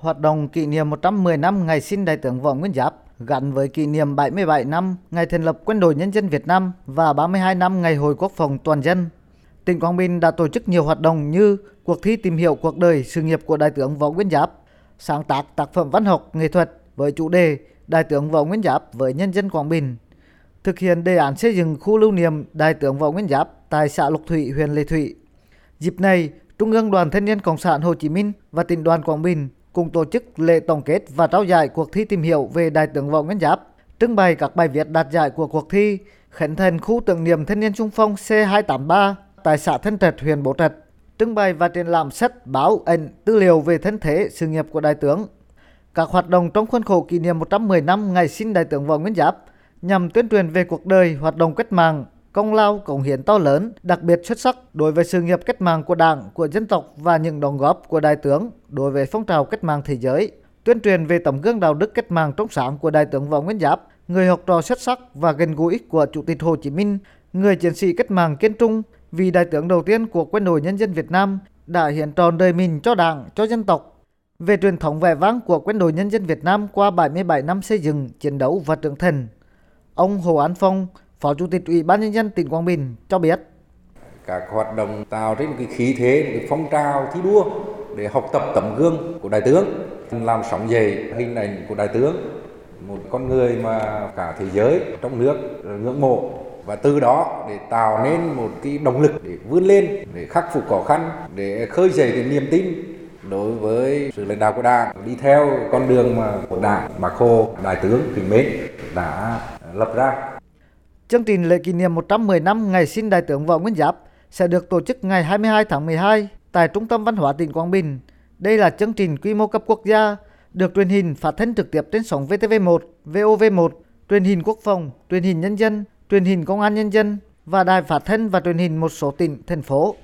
Hoạt động kỷ niệm 110 năm ngày sinh Đại tướng Võ Nguyên Giáp gắn với kỷ niệm 77 năm ngày thành lập Quân đội Nhân dân Việt Nam và 32 năm ngày Hội Quốc phòng toàn dân. Tỉnh Quảng Bình đã tổ chức nhiều hoạt động như cuộc thi tìm hiểu cuộc đời sự nghiệp của Đại tướng Võ Nguyên Giáp, sáng tác tác phẩm văn học nghệ thuật với chủ đề Đại tướng Võ Nguyên Giáp với nhân dân Quảng Bình, thực hiện đề án xây dựng khu lưu niệm Đại tướng Võ Nguyên Giáp tại xã Lục Thủy, huyện Lệ Thủy. Dịp này, Trung ương Đoàn Thanh niên Cộng sản Hồ Chí Minh và tỉnh đoàn Quảng Bình cùng tổ chức lễ tổng kết và trao giải cuộc thi tìm hiểu về Đại tướng Võ Nguyên Giáp, trưng bày các bài viết đạt giải của cuộc thi, khánh thành khu tưởng niệm thanh niên trung phong C283 tại xã Thân Trạch, huyện Bố Trạch, trưng bày và triển lãm sách, báo, ảnh, tư liệu về thân thế, sự nghiệp của đại tướng. Các hoạt động trong khuôn khổ kỷ niệm 110 năm ngày sinh Đại tướng Võ Nguyên Giáp nhằm tuyên truyền về cuộc đời, hoạt động cách mạng, công lao cống hiến to lớn, đặc biệt xuất sắc đối với sự nghiệp cách mạng của Đảng, của dân tộc và những đóng góp của đại tướng đối với phong trào cách mạng thế giới, tuyên truyền về tấm gương đạo đức cách mạng trong sáng của đại tướng Võ Nguyên Giáp, người học trò xuất sắc và gần gũi của Chủ tịch Hồ Chí Minh, người chiến sĩ cách mạng kiên trung, vì đại tướng đầu tiên của Quân đội Nhân dân Việt Nam đã hiến tròn đời mình cho Đảng, cho dân tộc. Về truyền thống vẻ vang của Quân đội Nhân dân Việt Nam qua 77 năm xây dựng, chiến đấu và trưởng thành, ông Hồ An Phong, Phó Chủ tịch Ủy ban Nhân dân tỉnh Quảng Bình cho biết. Các hoạt động tạo nên một cái khí thế, một cái phong trào thi đua để học tập tấm gương của đại tướng, làm sóng dậy hình ảnh của đại tướng, một con người mà cả thế giới trong nước ngưỡng mộ và từ đó để tạo nên một cái động lực để vươn lên, để khắc phục khó khăn, để khơi dậy cái niềm tin đối với sự lãnh đạo của Đảng đi theo con đường mà của Đảng mà Hồ đại tướng kính mến đã lập ra. Chương trình lễ kỷ niệm 110 năm ngày sinh Đại tướng Võ Nguyên Giáp sẽ được tổ chức ngày 22 tháng 12 tại Trung tâm Văn hóa tỉnh Quảng Bình. Đây là chương trình quy mô cấp quốc gia, được truyền hình phát thanh trực tiếp trên sóng VTV1, VOV1, truyền hình quốc phòng, truyền hình nhân dân, truyền hình công an nhân dân và đài phát thanh và truyền hình một số tỉnh, thành phố.